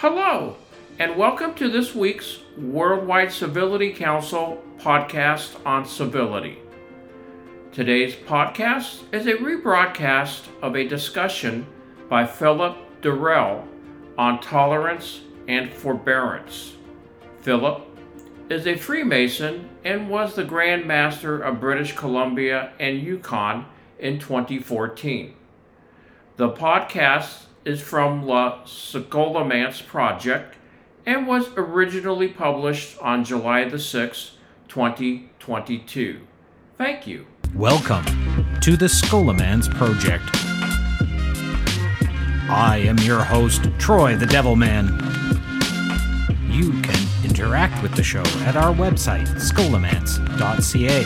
Hello, and welcome to this week's Worldwide Civility Council podcast on civility. Today's podcast is a rebroadcast of a discussion by Philip Durrell on tolerance and forbearance. Philip is a Freemason and was the Grand Master of British Columbia and Yukon in 2014. The podcast is from La Scholomance Project and was originally published on July the 6th, 2022. Thank you. Welcome to the Scholomance Project. I am your host, Troy the Devil Man. You can interact with the show at our website, scholomance.ca.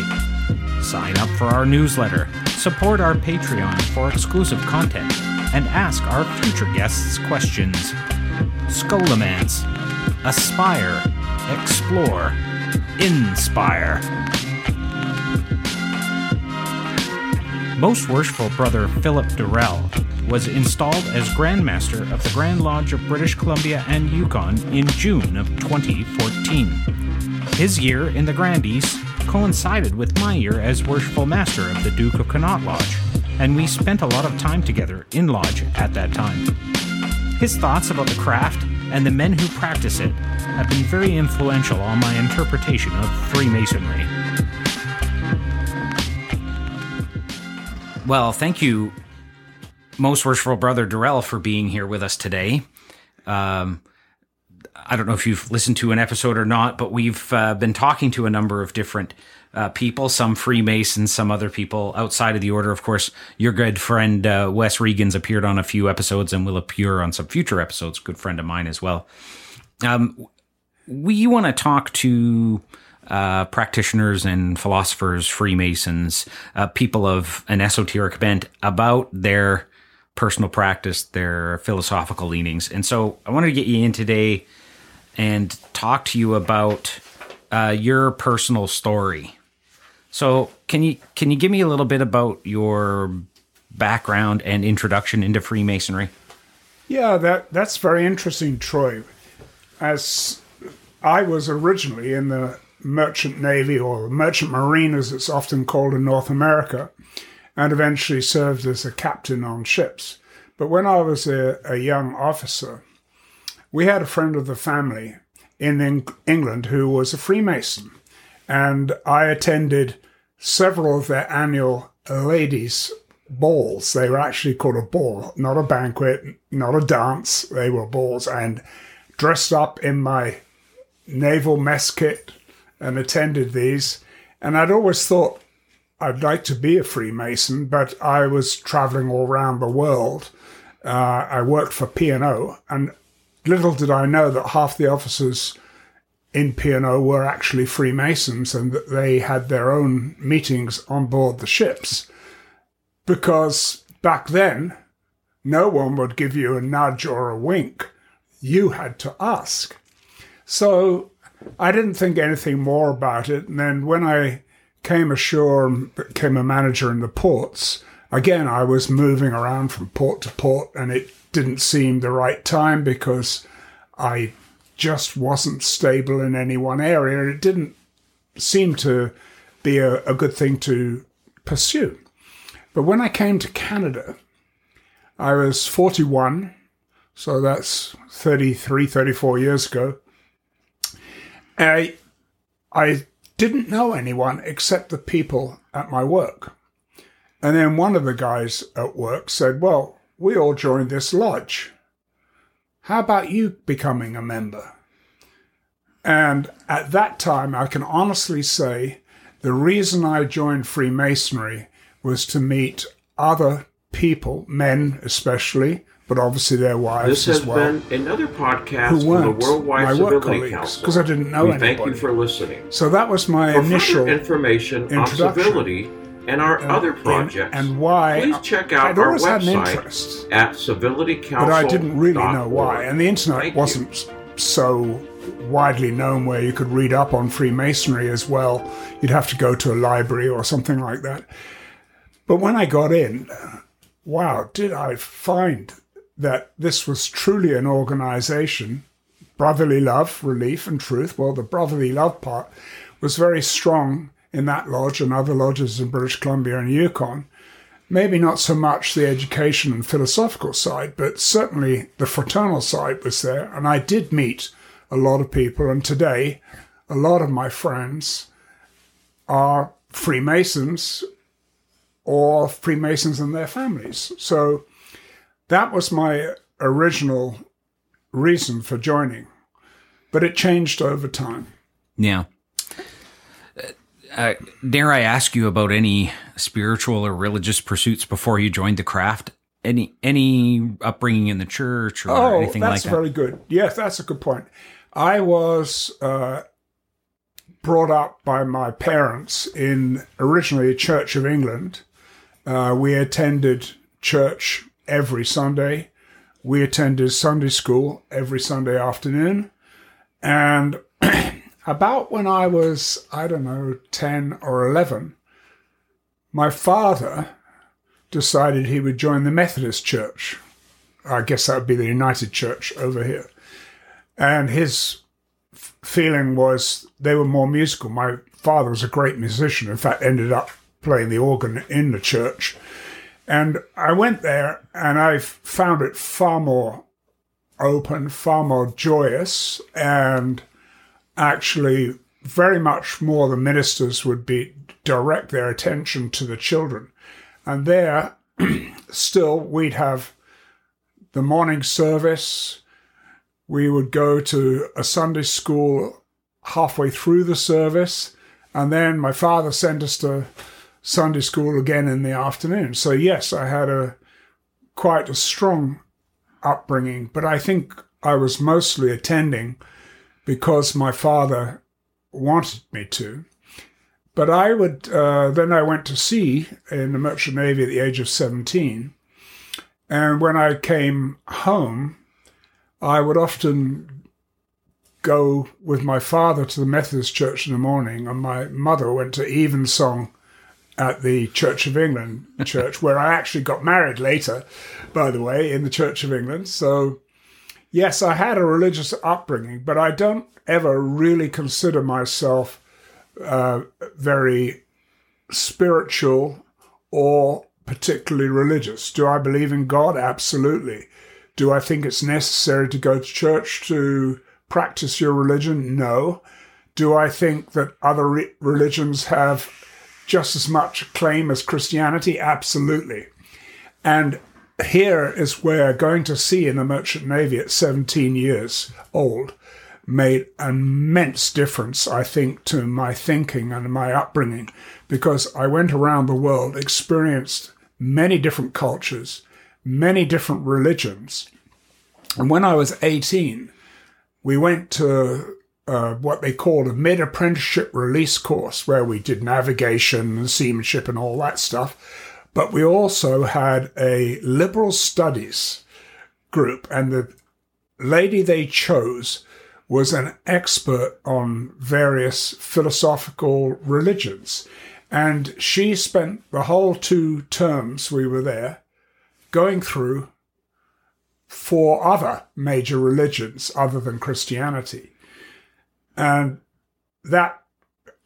Sign up for our newsletter, support our Patreon for exclusive content, and ask our future guests questions. Scholomance. Aspire. Explore. Inspire. Most Worshipful Brother Philip Durrell was installed as Grand Master of the Grand Lodge of British Columbia and Yukon in June of 2014. His year in the Grand East coincided with my year as Worshipful Master of the Duke of Connaught Lodge, and we spent a lot of time together in Lodge at that time. His thoughts about the craft and the men who practice it have been very influential on my interpretation of Freemasonry. Well, thank you, most worshipful brother Durrell, for being here with us today. Um, I don't know if you've listened to an episode or not, but we've uh, been talking to a number of different uh, people, some Freemasons, some other people outside of the order. Of course, your good friend uh, Wes Regan's appeared on a few episodes and will appear on some future episodes. Good friend of mine as well. Um, we want to talk to uh, practitioners and philosophers, Freemasons, uh, people of an esoteric bent about their personal practice, their philosophical leanings. And so I wanted to get you in today and talk to you about uh, your personal story. So can you can you give me a little bit about your background and introduction into Freemasonry? Yeah, that that's very interesting, Troy. As I was originally in the merchant navy or merchant marine, as it's often called in North America, and eventually served as a captain on ships. But when I was a, a young officer, we had a friend of the family in England who was a Freemason, and I attended several of their annual ladies' balls. They were actually called a ball, not a banquet, not a dance. They were balls, and dressed up in my naval mess kit and attended these. And I'd always thought I'd like to be a Freemason, but I was traveling all around the world. Uh, I worked for P&O, and little did I know that half the officers in P&O were actually Freemasons and that they had their own meetings on board the ships. Because back then, no one would give you a nudge or a wink. You had to ask. So I didn't think anything more about it. And then when I came ashore and became a manager in the ports, again, I was moving around from port to port and it didn't seem the right time because I just wasn't stable in any one area. It didn't seem to be a, a good thing to pursue. But when I came to Canada, I was 41, so that's 33, 34 years ago. I, I didn't know anyone except the people at my work. And then one of the guys at work said, Well, we all joined this lodge. How about you becoming a member? And at that time, I can honestly say the reason I joined Freemasonry was to meet other people, men especially, but obviously their wives This has as well, been another podcast who from the Worldwide my work Civility colleagues Council. because I didn't know we anybody. thank you for listening. so that was my For initial information on introduction. civility and our uh, other projects, and why please check out I'd our always had an website interest, at civilitycouncil. but I didn't really know why. And the internet Thank wasn't so widely known where you could read up on Freemasonry as well. You'd have to go to a library or something like that. But when I got in, wow, did I find that this was truly an organization, brotherly love, relief, and truth. Well, the brotherly love part was very strong in that lodge and other lodges in British Columbia and Yukon. Maybe not so much the education and philosophical side, but certainly the fraternal side was there. And I did meet a lot of people. And today, a lot of my friends are Freemasons or Freemasons and their families. So that was my original reason for joining, but it changed over time. Yeah. Uh, dare I ask you about any spiritual or religious pursuits before you joined the craft? Any any upbringing in the church or oh, anything like that? That's very good. Yes, that's a good point. I was uh, brought up by my parents in originally Church of England. Uh, we attended church every Sunday. We attended Sunday school every Sunday afternoon. And about when I was, I don't know, 10 or 11, my father decided he would join the Methodist Church. I guess that would be the United Church over here. And his feeling was they were more musical. My father was a great musician, in fact, ended up playing the organ in the church. And I went there and I found it far more open, far more joyous, and actually very much more the ministers would be direct their attention to the children. And there, still, we'd have the morning service. We would go to a Sunday school halfway through the service. And then my father sent us to Sunday school again in the afternoon. So, yes, I had a quite a strong upbringing, but I think I was mostly attending because my father wanted me to. But I would, uh, then I went to sea in the Merchant Navy at the age of 17. And when I came home, I would often go with my father to the Methodist Church in the morning, and my mother went to evensong at the Church of England church, where I actually got married later, by the way, in the Church of England. So yes, I had a religious upbringing, but I don't ever really consider myself uh, very spiritual or particularly religious. Do I believe in God? Absolutely. Do I think it's necessary to go to church to practice your religion? No. Do I think that other re- religions have just as much claim as Christianity? Absolutely. And here is where going to sea in the Merchant Navy at 17 years old made an immense difference, I think, to my thinking and my upbringing, because I went around the world, experienced many different cultures, many different religions. And when I was 18, we went to uh, what they called a mid apprenticeship release course, where we did navigation and seamanship and all that stuff but we also had a liberal studies group, and the lady they chose was an expert on various philosophical religions. And she spent the whole two terms we were there going through four other major religions other than Christianity. And that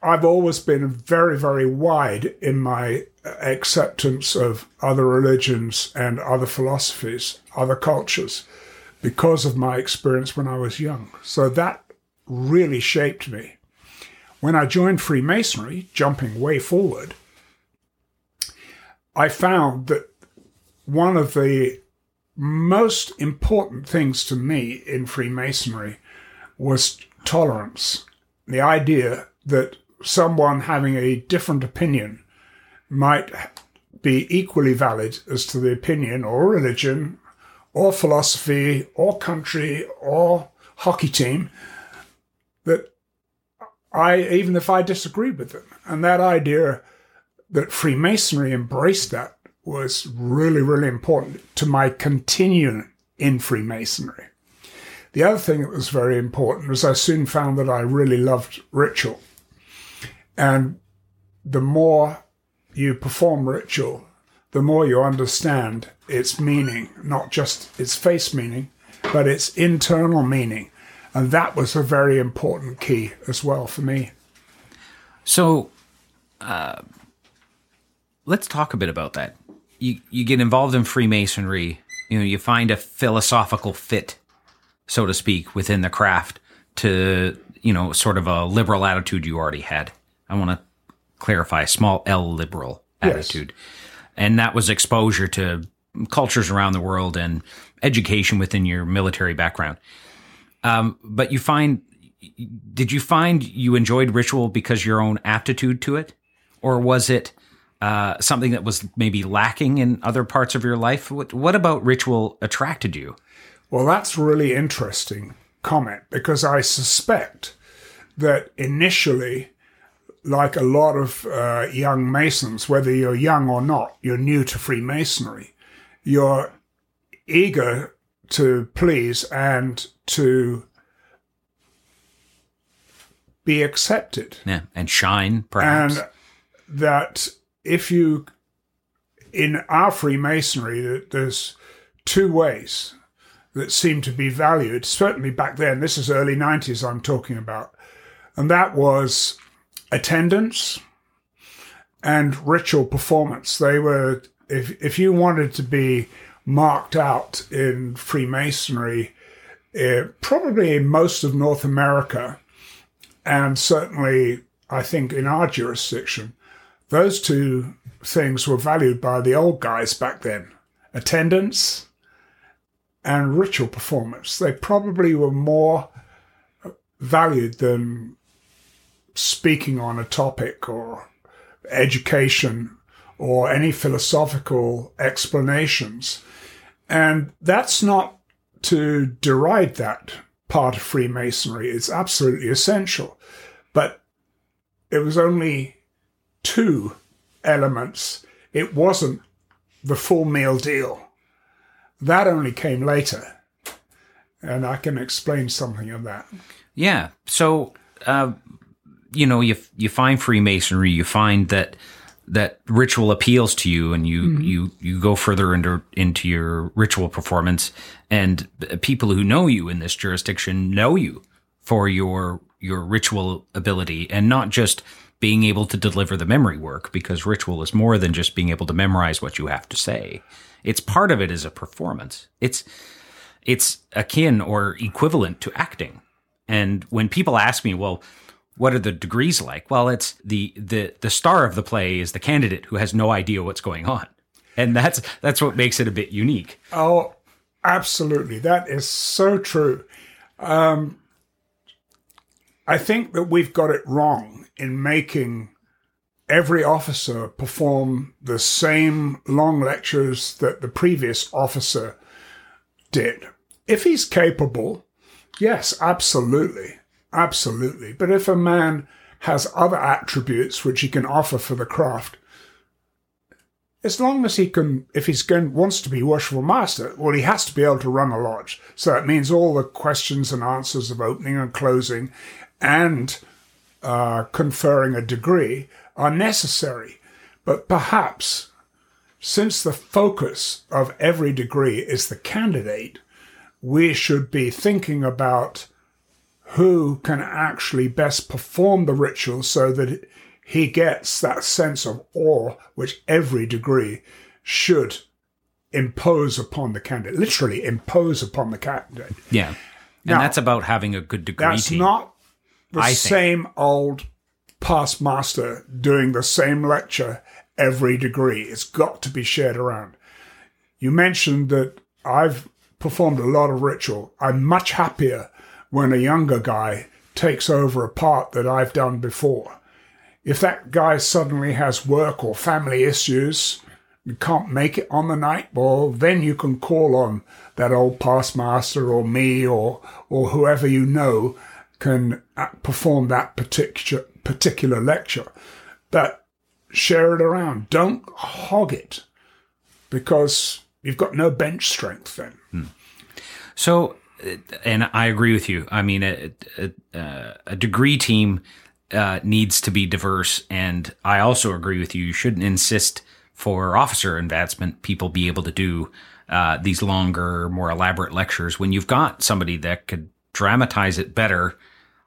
I've always been very, very wide in my uh, acceptance of other religions and other philosophies, other cultures, because of my experience when I was young. So that really shaped me. When I joined Freemasonry, jumping way forward, I found that one of the most important things to me in Freemasonry was tolerance. The idea that someone having a different opinion might be equally valid as to the opinion or religion or philosophy or country or hockey team that I, even if I disagreed with them. And that idea that Freemasonry embraced that was really, really important to my continuing in Freemasonry. The other thing that was very important was I soon found that I really loved ritual. And the more you perform ritual, the more you understand its meaning, not just its face meaning, but its internal meaning. And that was a very important key as well for me. So, uh, let's talk a bit about that. You you get involved in Freemasonry. You know, you find a philosophical fit, so to speak, within the craft to you know sort of a liberal attitude you already had. I want to clarify small L liberal Yes. attitude, and that was exposure to cultures around the world and education within your military background. Um, but you find, did you find you enjoyed ritual because your own aptitude to it, or was it uh, something that was maybe lacking in other parts of your life? What, what about ritual attracted you? Well, that's really interesting comment because I suspect that initially, like a lot of uh, young Masons, whether you're young or not, you're new to Freemasonry, you're eager to please and to be accepted. Yeah, and shine, perhaps. And that if you, in our Freemasonry, that there's two ways that seem to be valued, certainly back then, this is early 90s I'm talking about, and that was attendance and ritual performance. They were, if, if you wanted to be marked out in Freemasonry, eh, probably most of North America, and certainly I think in our jurisdiction, those two things were valued by the old guys back then attendance and ritual performance. They probably were more valued than speaking on a topic or education or any philosophical explanations. And that's not to deride that part of Freemasonry. It's absolutely essential. But it was only two elements. It wasn't the full meal deal. That only came later. And I can explain something of that. Yeah. So, uh, you know, you you find Freemasonry, you find that that ritual appeals to you, and you mm-hmm. you you go further into into your ritual performance, and people who know you in this jurisdiction know you for your your ritual ability, and not just being able to deliver the memory work, because ritual is more than just being able to memorize what you have to say. It's part of it is a performance. It's it's akin or equivalent to acting. And when people ask me, well, what are the degrees like? Well, it's the the the star of the play is the candidate who has no idea what's going on. And that's that's what makes it a bit unique. Oh, absolutely. That is so true. Um, I think that we've got it wrong in making every officer perform the same long lectures that the previous officer did. If he's capable, yes, absolutely. Absolutely. But if a man has other attributes which he can offer for the craft, as long as he can, if he's going wants to be worshipful master, well, he has to be able to run a lodge. So that means all the questions and answers of opening and closing, and uh, conferring a degree are necessary. But perhaps, since the focus of every degree is the candidate, we should be thinking about who can actually best perform the ritual so that he gets that sense of awe which every degree should impose upon the candidate, literally impose upon the candidate. Yeah. And Now, that's about having a good degree That's team. not the I think. same old past master doing the same lecture every degree. It's got to be shared around. You mentioned that I've performed a lot of ritual. I'm much happier when a younger guy takes over a part that I've done before. If that guy suddenly has work or family issues, you can't make it on the night, well, then you can call on that old past master or me or or whoever you know can uh, perform that particular particular lecture. But share it around. Don't hog it because you've got no bench strength then. So, uh, and I agree with you. I mean, a, a, a degree team uh, needs to be diverse, and I also agree with you. You shouldn't insist for officer advancement, people be able to do uh, these longer, more elaborate lectures when you've got somebody that could dramatize it better.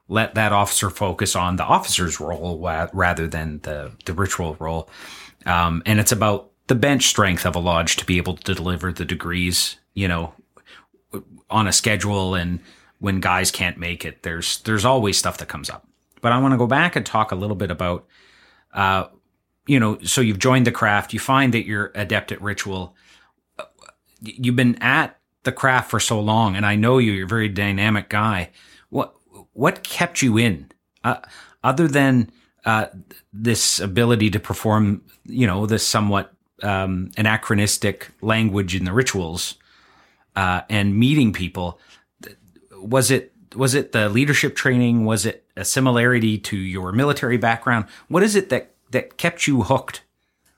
Let that officer focus on the officer's role rather than the, the ritual role. Um, and it's about the bench strength of a lodge to be able to deliver the degrees, you know, on a schedule and when guys can't make it, there's there's always stuff that comes up. But I want to go back and talk a little bit about, uh, you know, so you've joined the craft, you find that you're adept at ritual. You've been at the craft for so long, and I know you, you're a very dynamic guy. What what kept you in, uh, other than uh, this ability to perform, you know, this somewhat um, anachronistic language in the rituals uh, and meeting people? was it was it the leadership training? Was it a similarity to your military background? What is it that that kept you hooked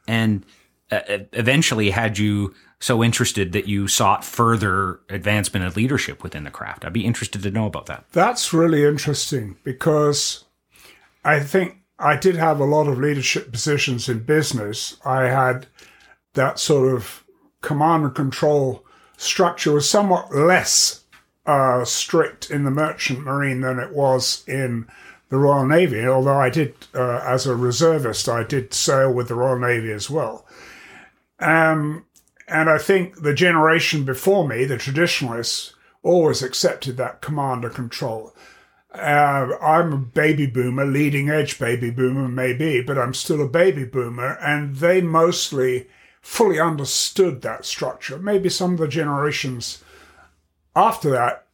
and uh, eventually had you so interested that you sought further advancement of leadership within the craft? I'd be interested to know about that. That's really interesting because I think I did have a lot of leadership positions in business. I had that sort of command and control structure was somewhat less uh, strict in the merchant marine than it was in the Royal Navy. Although I did, uh, as a reservist, I did sail with the Royal Navy as well. Um, and I think the generation before me, the traditionalists, always accepted that command and control. Uh, I'm a baby boomer, leading edge baby boomer, maybe, but I'm still a baby boomer, and they mostly fully understood that structure. Maybe some of the generations after that,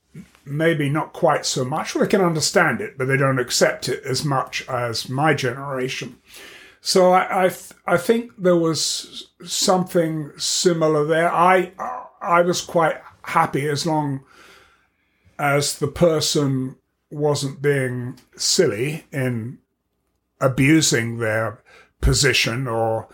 maybe not quite so much. Well, they can understand it, but they don't accept it as much as my generation. So I, I, th- I think there was something similar there. I, I was quite happy as long as the person wasn't being silly in abusing their position or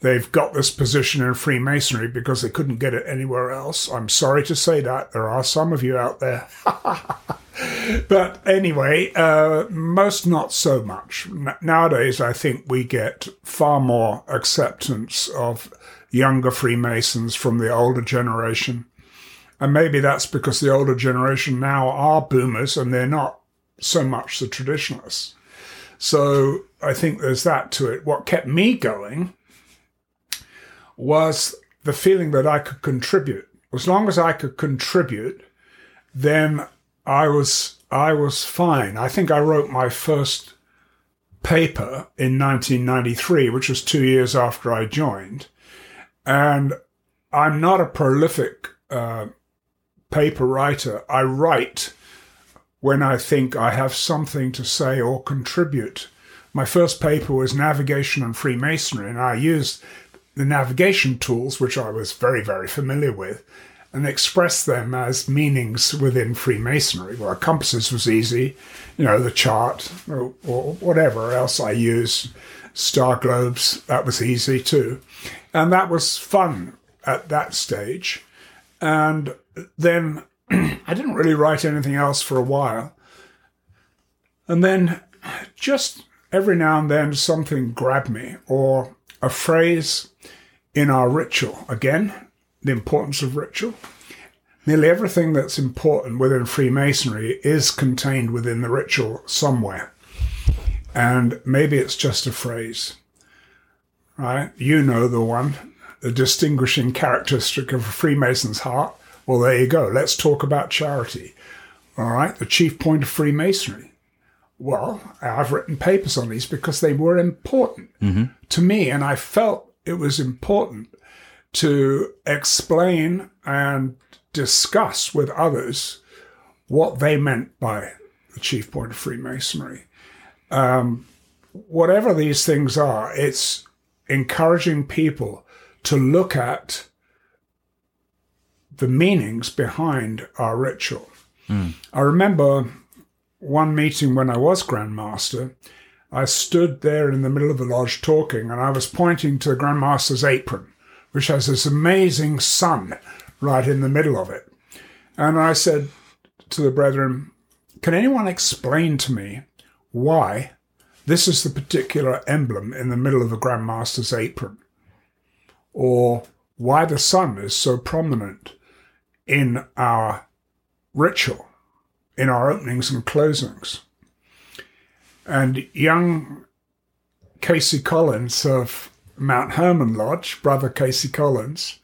They've got this position in Freemasonry because they couldn't get it anywhere else. I'm sorry to say that. There are some of you out there. but anyway, uh, most not so much. N- nowadays, I think we get far more acceptance of younger Freemasons from the older generation. And maybe that's because the older generation now are boomers and they're not so much the traditionalists. So I think there's that to it. What kept me going was the feeling that I could contribute. As long as I could contribute, then I was I was fine. I think I wrote my first paper in 1993, which was two years after I joined, and I'm not a prolific uh, paper writer. I write when I think I have something to say or contribute. My first paper was Navigation and Freemasonry, and I used the navigation tools, which I was very, very familiar with, and express them as meanings within Freemasonry. Well, compasses was easy, you know, the chart or, or whatever else I use, star globes, that was easy too. And that was fun at that stage. And then I didn't really write anything else for a while. And then just every now and then something grabbed me, or a phrase in our ritual. Again, the importance of ritual. Nearly everything that's important within Freemasonry is contained within the ritual somewhere. And maybe it's just a phrase, right? You know the one, the distinguishing characteristic of a Freemason's heart. Well, there you go. Let's talk about charity. All right, the chief point of Freemasonry. Well, I've written papers on these because they were important mm-hmm. to me, and I felt it was important to explain and discuss with others what they meant by the chief point of Freemasonry. Um, whatever these things are, it's encouraging people to look at the meanings behind our ritual. Mm. I remember one meeting when I was Grand Master I stood there in the middle of the lodge talking, and I was pointing to the Grand Master's apron, which has this amazing sun right in the middle of it. And I said to the brethren, Can anyone explain to me why this is the particular emblem in the middle of the Grand Master's apron? or why the sun is so prominent in our ritual, in our openings and closings. And young Casey Collins of Mount Hermon Lodge, brother Casey Collins,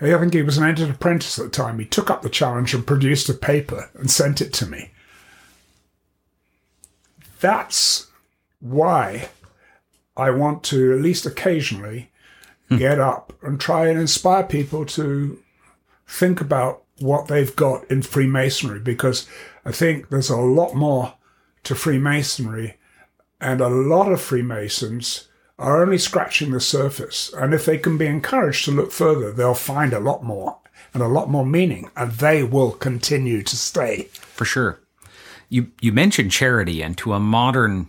I think he was an entered apprentice at the time. He took up the challenge and produced a paper and sent it to me. That's why I want to, at least occasionally, hmm. get up and try and inspire people to think about what they've got in Freemasonry because I think there's a lot more to Freemasonry and a lot of Freemasons are only scratching the surface. And if they can be encouraged to look further, they'll find a lot more and a lot more meaning and they will continue to stay. For sure. You you mentioned charity and to a modern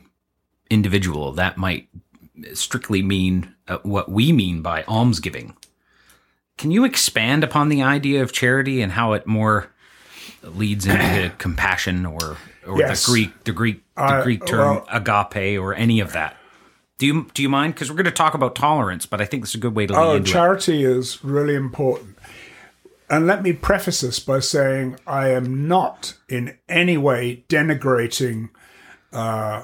individual that might strictly mean uh, what we mean by almsgiving. Can you expand upon the idea of charity and how it more leads into compassion or or yes. the Greek the Greek the uh, Greek term well, agape or any of that? Do you do you mind? Because we're going to talk about tolerance, but I think it's a good way to lead oh, into charity it. is really important. And let me preface this by saying I am not in any way denigrating uh,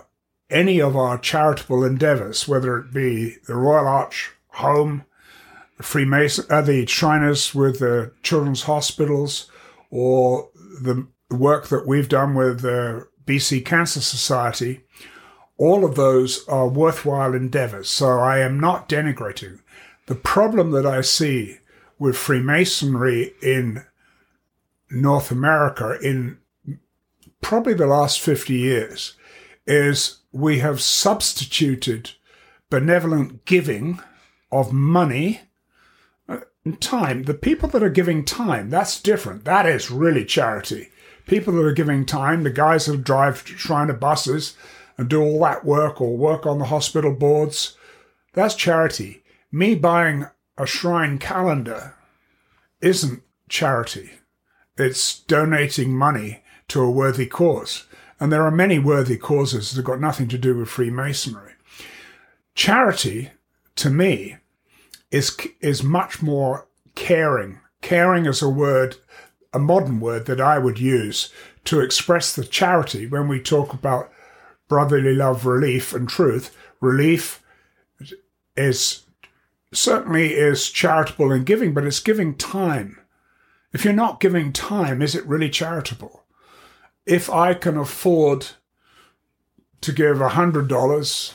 any of our charitable endeavors, whether it be the Royal Arch Home, the Freemason, uh, the Shriners with the children's hospitals, or the work that we've done with the BC Cancer Society. All of those are worthwhile endeavors. So I am not denigrating. The problem that I see with Freemasonry in North America in probably the last 50 years is we have substituted benevolent giving of money time. The people that are giving time, that's different. That is really charity. People that are giving time, the guys that drive Shriner buses and do all that work or work on the hospital boards, that's charity. Me buying a shrine calendar isn't charity. It's donating money to a worthy cause. And there are many worthy causes that have got nothing to do with Freemasonry. Charity, to me, is, is much more caring. Caring is a word, a modern word that I would use to express the charity when we talk about brotherly love, relief, and truth. Relief is certainly is charitable in giving, but it's giving time. If you're not giving time, is it really charitable? if I can afford to give a hundred dollars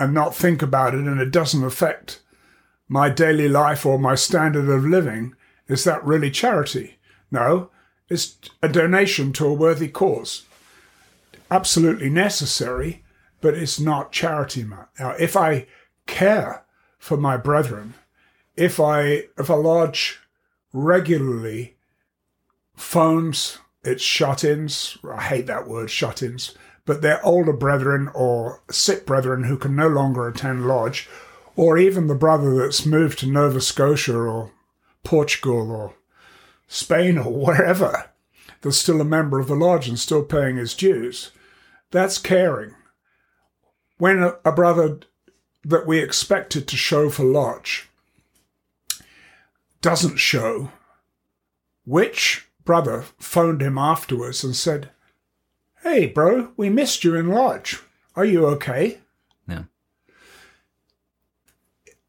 and not think about it and it doesn't affect my daily life or my standard of living, is that really charity? No, it's a donation to a worthy cause. Absolutely necessary, but it's not charity. Now, if I care for my brethren, if I, if a lodge regularly phones it's shut ins. I hate that word, shut ins. But they're older brethren or sick brethren who can no longer attend lodge, or even the brother that's moved to Nova Scotia or Portugal or Spain or wherever that's still a member of the lodge and still paying his dues. That's caring. When a, a brother that we expected to show for lodge doesn't show, which brother phoned him afterwards and said, Hey, bro, we missed you in Lodge. Are you okay? Yeah.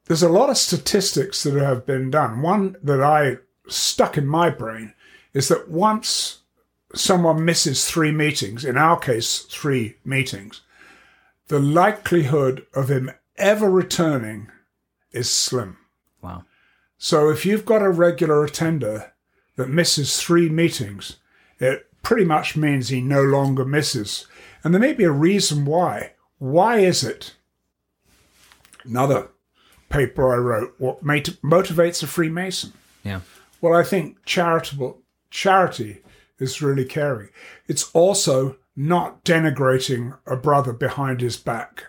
There's a lot of statistics that have been done. One that I stuck in my brain is that once someone misses three meetings, in our case, three meetings, the likelihood of him ever returning is slim. Wow. So if you've got a regular attender that misses three meetings, it pretty much means he no longer misses. And there may be a reason why. Why is it? Another paper I wrote, what motivates a Freemason? Yeah. Well, I think charitable charity is really caring. It's also not denigrating a brother behind his back.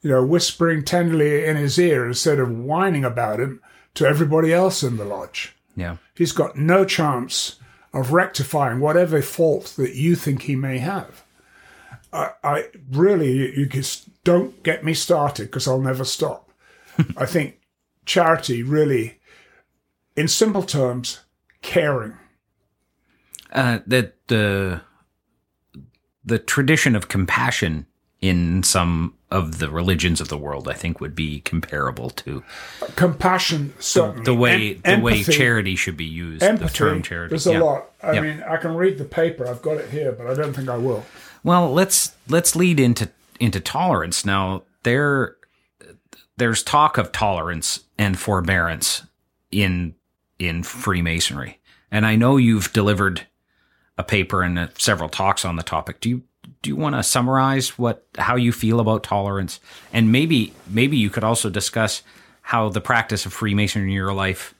You know, whispering tenderly in his ear instead of whining about him to everybody else in the lodge. Yeah. He's got no chance of rectifying whatever fault that you think he may have. I, I really, you just don't get me started because I'll never stop. I think charity really, in simple terms, caring. Uh, that the the tradition of compassion in some of the religions of the world, I think, would be comparable to Compassion, certainly. the way Em- the way charity should be used. Empathy. the term charity. There's a Yeah. lot. I Yeah. mean, I can read the paper. I've got it here, but I don't think I will. Well, let's let's lead into into tolerance now. There there's talk of tolerance and forbearance in in Freemasonry, and I know you've delivered a paper and uh, several talks on the topic. Do you do you want to summarize what how you feel about tolerance, and maybe maybe you could also discuss how the practice of Freemasonry in your life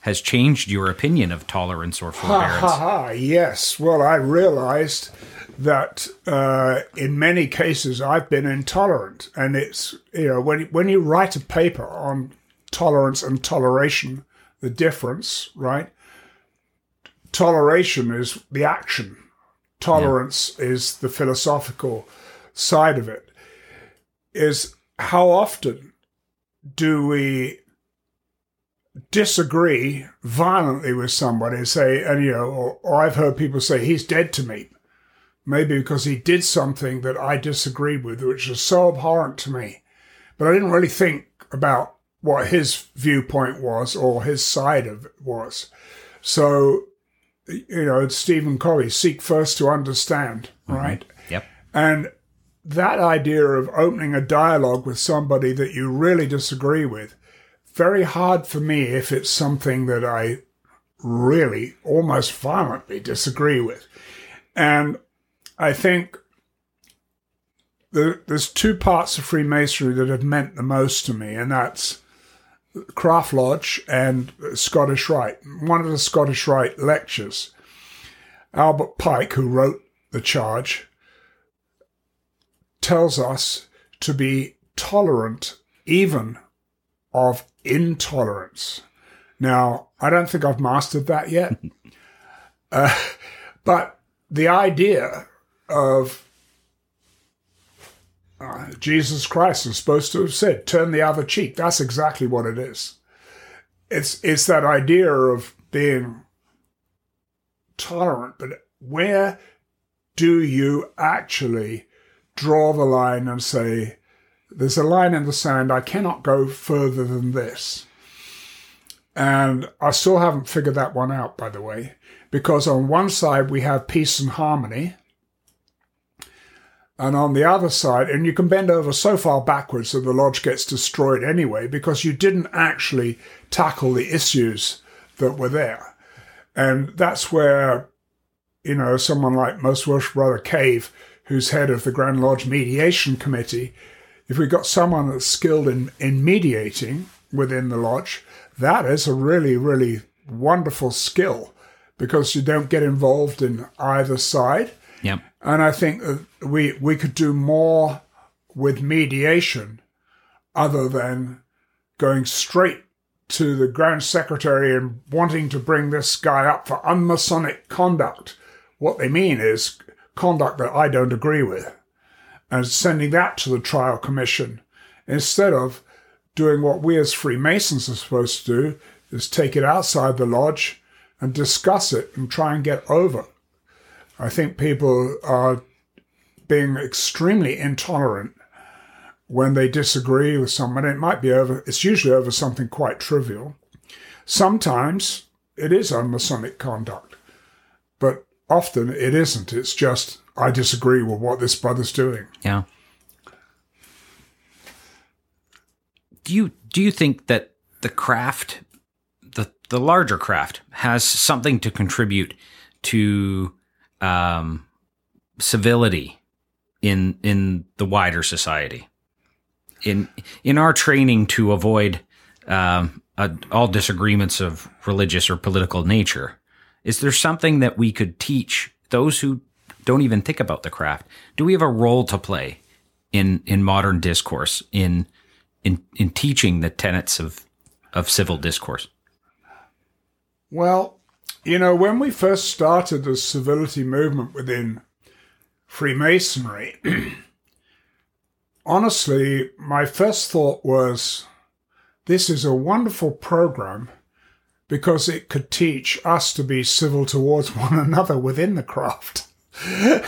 has changed your opinion of tolerance or Ha forbearance? ha ha! Yes. Well, I realised that uh, in many cases I've been intolerant, and it's you know when when you write a paper on tolerance and toleration, the difference, right? Toleration is the action. Tolerance is the philosophical side of it. Is how often do we disagree violently with somebody and say, and you know, or, or I've heard people say he's dead to me, maybe because he did something that I disagreed with, which is so abhorrent to me. But I didn't really think about what his viewpoint was or his side of it was. So, you know, it's Stephen Covey, seek first to understand, mm-hmm. right? Yep. And that idea of opening a dialogue with somebody that you really disagree with, very hard for me if it's something that I really almost violently disagree with. And I think there, there's two parts of Freemasonry that have meant the most to me, and that's Craft Lodge and Scottish Rite. One of the Scottish Rite lectures, Albert Pike, who wrote The Charge, tells us to be tolerant even of intolerance. Now, I don't think I've mastered that yet. uh, but the idea of uh, Jesus Christ is supposed to have said, turn the other cheek. That's exactly what it is. It's, it's that idea of being tolerant, but where do you actually draw the line and say, there's a line in the sand, I cannot go further than this? And I still haven't figured that one out, by the way, because on one side we have peace and harmony, and on the other side, and you can bend over so far backwards that the lodge gets destroyed anyway, because you didn't actually tackle the issues that were there. And that's where, you know, someone like Most Worship Brother Cave, who's head of the Grand Lodge Mediation Committee, if we've got someone that's skilled in, in mediating within the lodge, that is a really, really wonderful skill because you don't get involved in either side. Yep. And I think that we we could do more with mediation other than going straight to the Grand Secretary and wanting to bring this guy up for unmasonic conduct. What they mean is conduct that I don't agree with, and sending that to the trial commission instead of doing what we as Freemasons are supposed to do is take it outside the lodge and discuss it and try and get over. I think people are being extremely intolerant when they disagree with someone. It might be over, it's usually over something quite trivial. Sometimes it is unmasonic conduct, but often it isn't. It's just, I disagree with what this brother's doing. Yeah. Do you do you think that the craft, the the larger craft, has something to contribute to um, civility in in the wider society? In in our training to avoid um, all disagreements of religious or political nature, is there something that we could teach those who don't even think about the craft? Do we have a role to play in in modern discourse in in in teaching the tenets of of civil discourse? Well, you know, when we first started the civility movement within Freemasonry, honestly, my first thought was this is a wonderful program because it could teach us to be civil towards one another within the craft.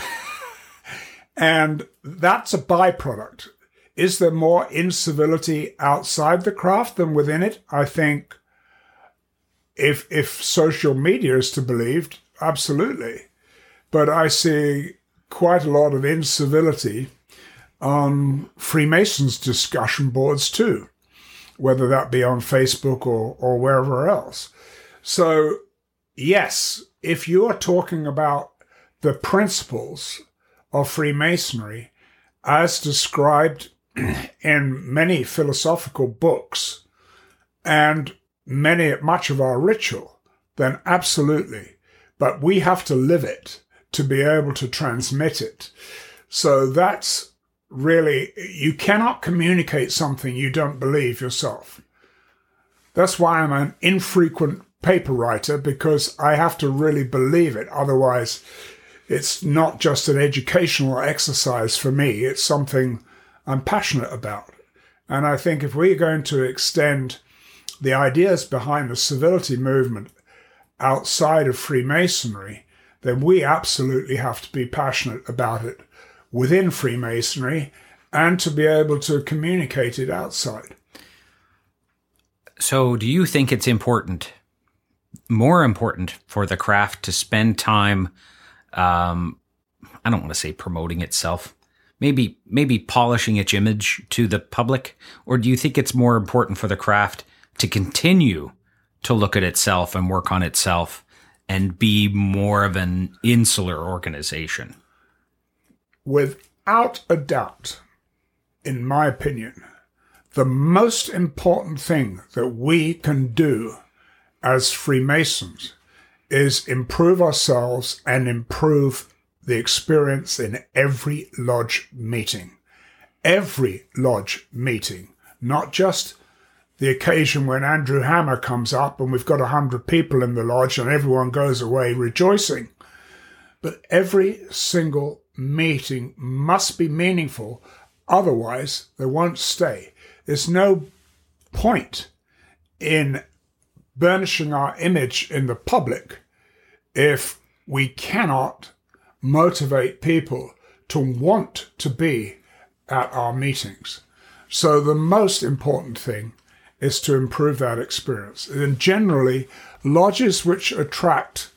and that's a byproduct. Is there more incivility outside the craft than within it? I think if if social media is to be believed, absolutely. But I see quite a lot of incivility on Freemasons discussion boards too, whether that be on Facebook or, or wherever else. So, yes, if you are talking about the principles of Freemasonry as described in many philosophical books and many much of our ritual, then absolutely. But we have to live it to be able to transmit it. So that's really, you cannot communicate something you don't believe yourself. That's why I'm an infrequent paper writer because I have to really believe it. Otherwise, it's not just an educational exercise for me. It's something I'm passionate about. And I think if we're going to extend the ideas behind the civility movement outside of Freemasonry, then we absolutely have to be passionate about it within Freemasonry and to be able to communicate it outside. So, do you think it's important, more important, for the craft to spend time? Um, I don't want to say promoting itself, maybe maybe polishing its image to the public, or do you think it's more important for the craft to continue to look at itself and work on itself and be more of an insular organization? Without a doubt, in my opinion, the most important thing that we can do as Freemasons is improve ourselves and improve the experience in every lodge meeting. Every lodge meeting, not just the occasion when Andrew Hammer comes up and we've got a hundred people in the lodge and everyone goes away rejoicing. But every single meeting must be meaningful, otherwise, they won't stay. There's no point in burnishing our image in the public if we cannot motivate people to want to be at our meetings. So, the most important thing is to improve that experience. And generally, lodges which attract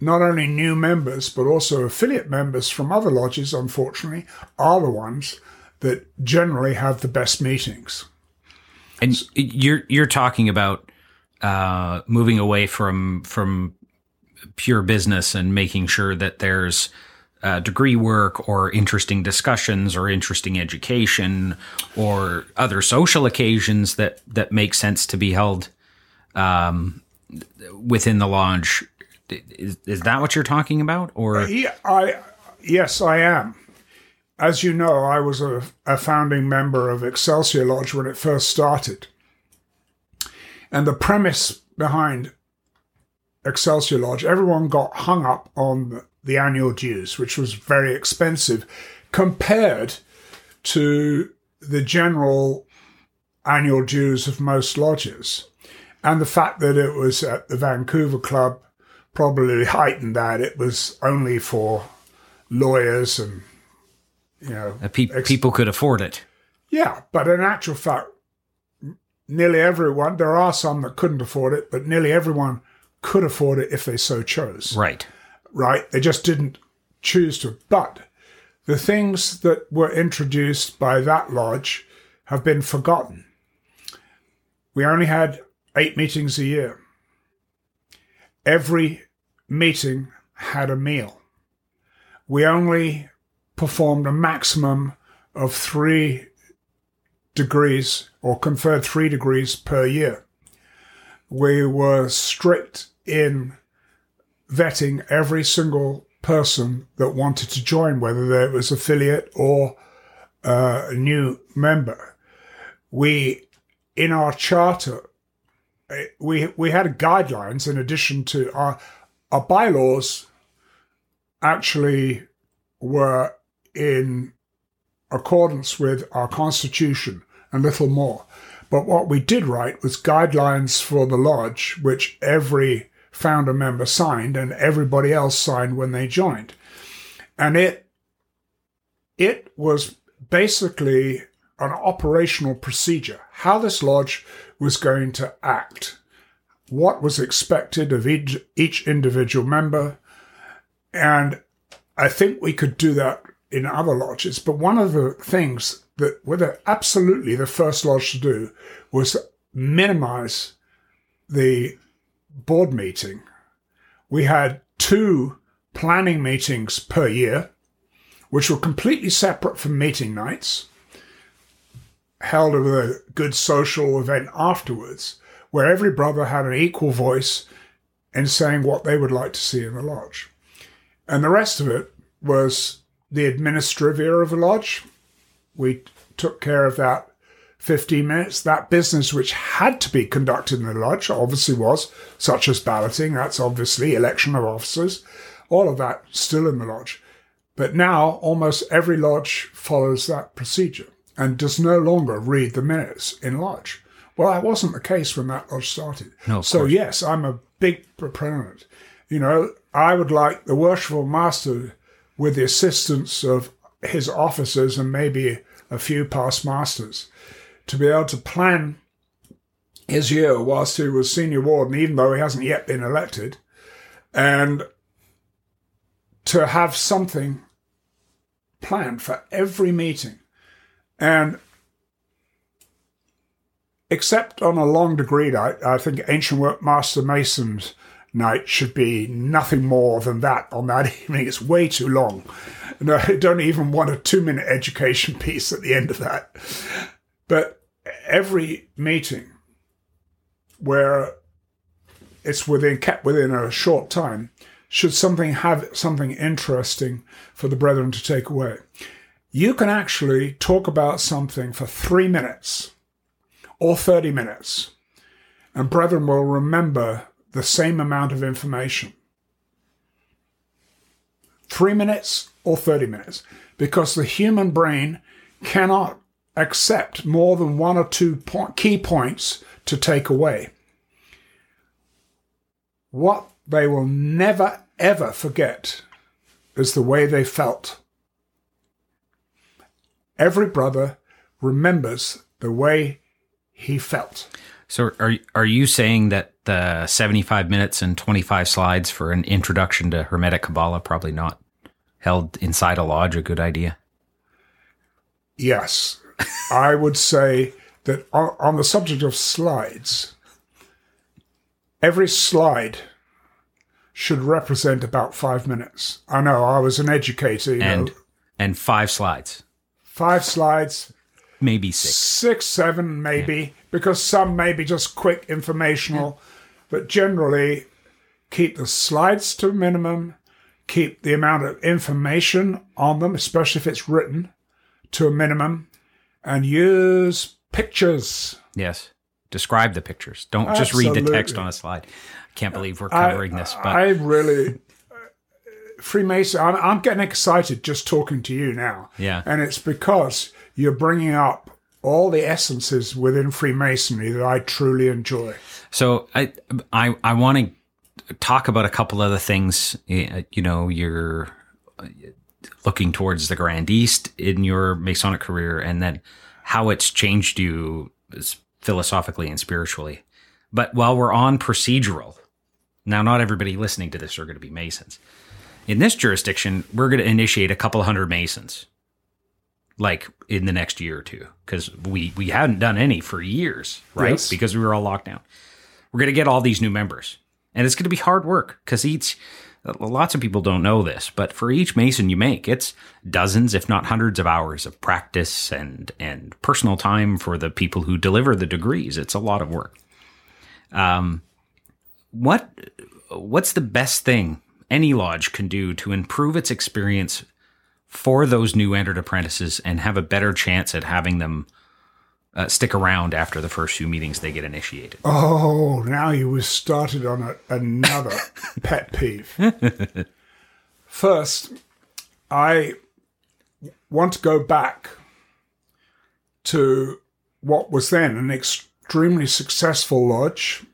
not only new members, but also affiliate members from other lodges, unfortunately, are the ones that generally have the best meetings. And you're you're talking about uh, moving away from from pure business and making sure that there's uh, degree work or interesting discussions or interesting education or other social occasions that that make sense to be held um, within the lodge. Is, is that what you're talking about? Or uh, yeah, I yes, I am. As you know, I was a, a founding member of Excelsior Lodge when it first started, and the premise behind Excelsior Lodge, everyone got hung up on the annual dues, which was very expensive compared to the general annual dues of most lodges. And the fact that it was at the Vancouver Club probably heightened that. It was only for lawyers and, you know. Uh, pe- ex- people could afford it. Yeah, but in actual fact, nearly everyone, there are some that couldn't afford it, but nearly everyone could afford it if they so chose. Right right? They just didn't choose to. But the things that were introduced by that lodge have been forgotten. We only had eight meetings a year. Every meeting had a meal. We only performed a maximum of three degrees or conferred three degrees per year. We were strict in vetting every single person that wanted to join, whether it was affiliate or uh, a new member. We, in our charter, eh, we we had guidelines in addition to our our bylaws. Actually, were in accordance with our constitution and little more. But what we did write was guidelines for the lodge, which every founder member signed and everybody else signed when they joined. And it it was basically an operational procedure, how this lodge was going to act, what was expected of each, each individual member. And I think we could do that in other lodges. But one of the things that were absolutely the first lodge to do was minimize the board meeting. We had two planning meetings per year, which were completely separate from meeting nights, held with a good social event afterwards, where every brother had an equal voice in saying what they would like to see in the lodge. And the rest of it was the administrivia of the lodge. We took care of that 15 minutes. That business which had to be conducted in the lodge obviously was, such as balloting, that's obviously election of officers, all of that still in the lodge. But now almost every lodge follows that procedure and does no longer read the minutes in lodge. Well, that wasn't the case when that lodge started. No, so, course. yes, I'm a big proponent. You know, I would like the worshipful master, with the assistance of his officers and maybe a few past masters, to be able to plan his year whilst he was senior warden, even though he hasn't yet been elected, and to have something planned for every meeting. And except on a long degree night, I think Ancient Work Master Mason's night should be nothing more than that on that evening. It's way too long. No, I don't even want a two minute education piece at the end of that. But every meeting where it's within kept within a short time should something have something interesting for the brethren to take away. You can actually talk about something for three minutes or 30 minutes, and brethren will remember the same amount of information. Three minutes or 30 minutes, because the human brain cannot accept more than one or two key points to take away. What they will never, ever forget is the way they felt. Every brother remembers the way he felt. So are are you saying that the 75 minutes and 25 slides for an introduction to Hermetic Kabbalah probably not held inside a lodge a good idea? Yes. I would say that on, on the subject of slides, every slide should represent about five minutes. I know I was an educator, you And know, and five slides, five slides, maybe six. six, seven, maybe, because some may be just quick informational, but generally keep the slides to a minimum, keep the amount of information on them, especially if it's written, to a minimum, and use pictures. Yes. Describe the pictures. Don't just read the text on a slide. I can't believe we're covering this, but I really. Freemason, I'm, I'm getting excited just talking to you now. Yeah. And it's because you're bringing up all the essences within Freemasonry that I truly enjoy. So I I I want to talk about a couple other things. Uh, You know, you're uh, looking towards the Grand East in your Masonic career, and then how it's changed you philosophically and spiritually. But while we're on procedural, now not everybody listening to this are going to be Masons. In this jurisdiction, we're going to initiate a couple hundred Masons, like in the next year or two, because we we hadn't done any for years, right? Yes. Because we were all locked down we're going to get all these new members and it's going to be hard work because each lots of people don't know this but for each mason you make it's dozens if not hundreds of hours of practice and and personal time for the people who deliver the degrees. It's a lot of work. Um what what's the best thing any lodge can do to improve its experience for those new entered apprentices and have a better chance at having them uh, stick around after the first few meetings they get initiated Oh, now you was started on a, another pet peeve. First, I want to go back to what was then an extremely successful lodge.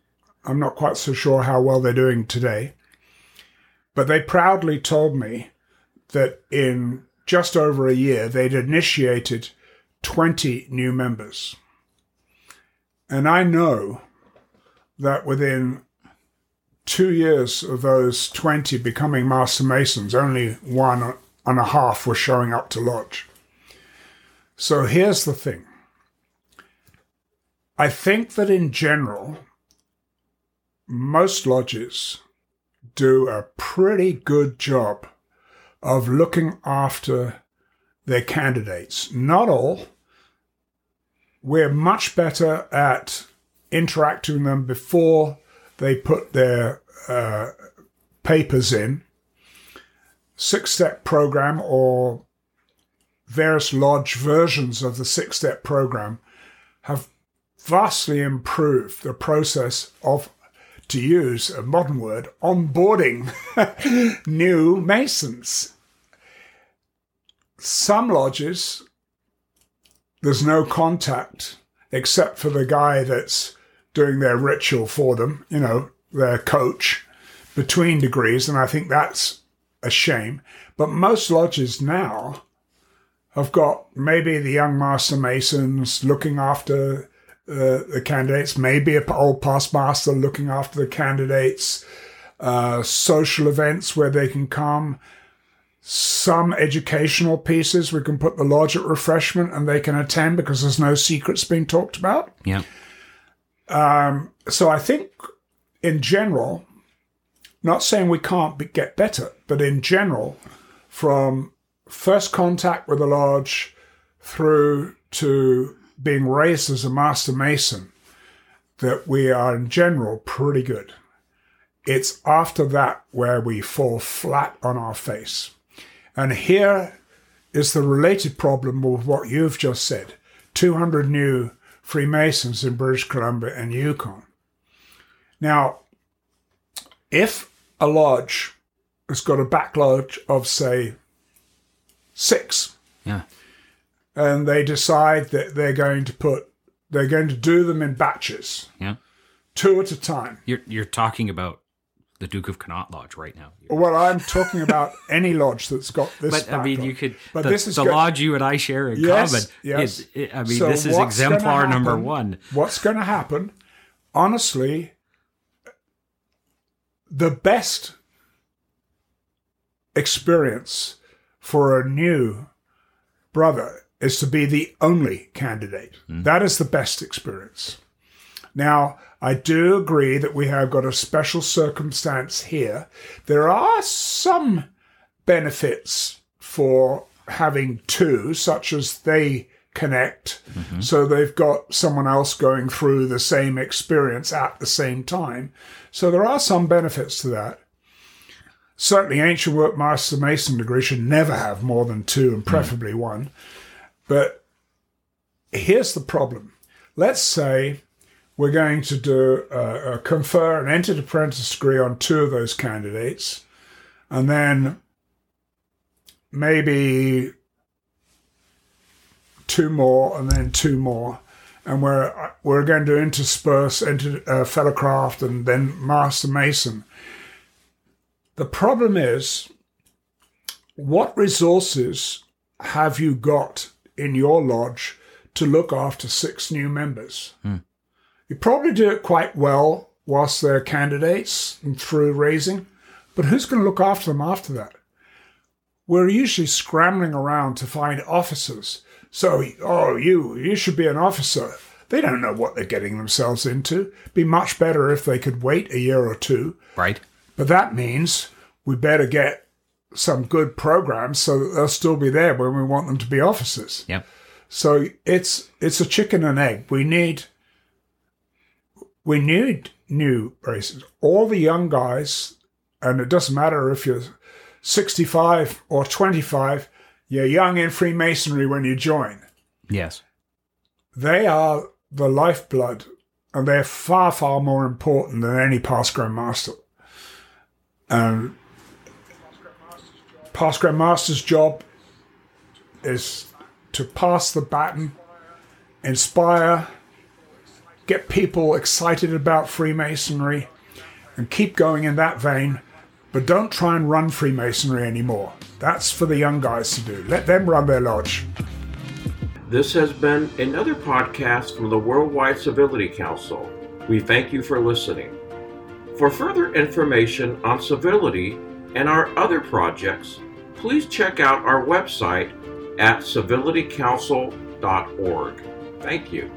I'm not quite so sure how well they're doing today. But they proudly told me that in just over a year, they'd initiated 20 new members. And I know that within two years of those 20 becoming Master Masons, only one and a half were showing up to lodge. So here's the thing I think that in general, most lodges do a pretty good job of looking after their candidates. Not all. We're much better at interacting them before they put their uh, papers in. Six step program or various lodge versions of the six step program have vastly improved the process of, to use a modern word, onboarding new Masons. Some lodges, there's no contact except for the guy that's doing their ritual for them, you know, their coach between degrees, and I think that's a shame. But most lodges now have got maybe the young master masons looking after uh, the candidates, maybe a old past master looking after the candidates, uh, social events where they can come, some educational pieces we can put the lodge at refreshment and they can attend because there's no secrets being talked about. Yeah. Um, so I think in general, not saying we can't be, get better, but in general, from first contact with the lodge through to being raised as a master mason that we are in general pretty good. It's after that where we fall flat on our face. And here is the related problem with what you've just said 200 new Freemasons in British Columbia and Yukon. Now, if a lodge has got a backlog of, say, six, Yeah. and they decide that they're going to put, they're going to do them in batches, Yeah. two at a time. You're you're talking about the Duke of Connaught Lodge right now. Well, I'm talking about any lodge that's got this. But I mean, you could. But the, this is the lodge you and I share in Yes, common. yes. Is, it- I mean, So this is exemplar number one. What's going to happen? Honestly, the best experience for a new brother is to be the only candidate. Mm-hmm. That is the best experience. Now, I do agree that we have got a special circumstance here. There are some benefits for having two, such as they connect. Mm-hmm. So they've got someone else going through the same experience at the same time. So there are some benefits to that. Certainly, ancient work master mason degree should never have more than two and preferably one. But here's the problem. Let's say we're going to do uh, confer an entered apprentice degree on two of those candidates, and then maybe two more, and then two more, and we're we're going to intersperse into uh, fellowcraft and then master mason. The problem is, what resources have you got in your lodge to look after six new members? You probably do it quite well whilst they're candidates and through raising, but who's going to look after them after that? We're usually scrambling around to find officers. So, oh, you, you should be an officer. They don't know what they're getting themselves into. Be much better if they could wait a year or two. Right. But that means we better get some good programs so that they'll still be there when we want them to be officers. Yep. So it's it's a chicken and egg. We need we need new races. All the young guys, and it doesn't matter if you're 65 or 25, you're young in Freemasonry when you join. Yes. They are the lifeblood, and they're far, far more important than any past Grand Master. Um, past Grand Master's job is to pass the baton inspire, get people excited about Freemasonry, and keep going in that vein. But don't try and run Freemasonry anymore. That's for the young guys to do. Let them run their lodge. This has been another podcast from the Worldwide Civility Council. We thank you for listening. For further information on civility and our other projects, please check out our website at civilitycouncil.org. Thank you.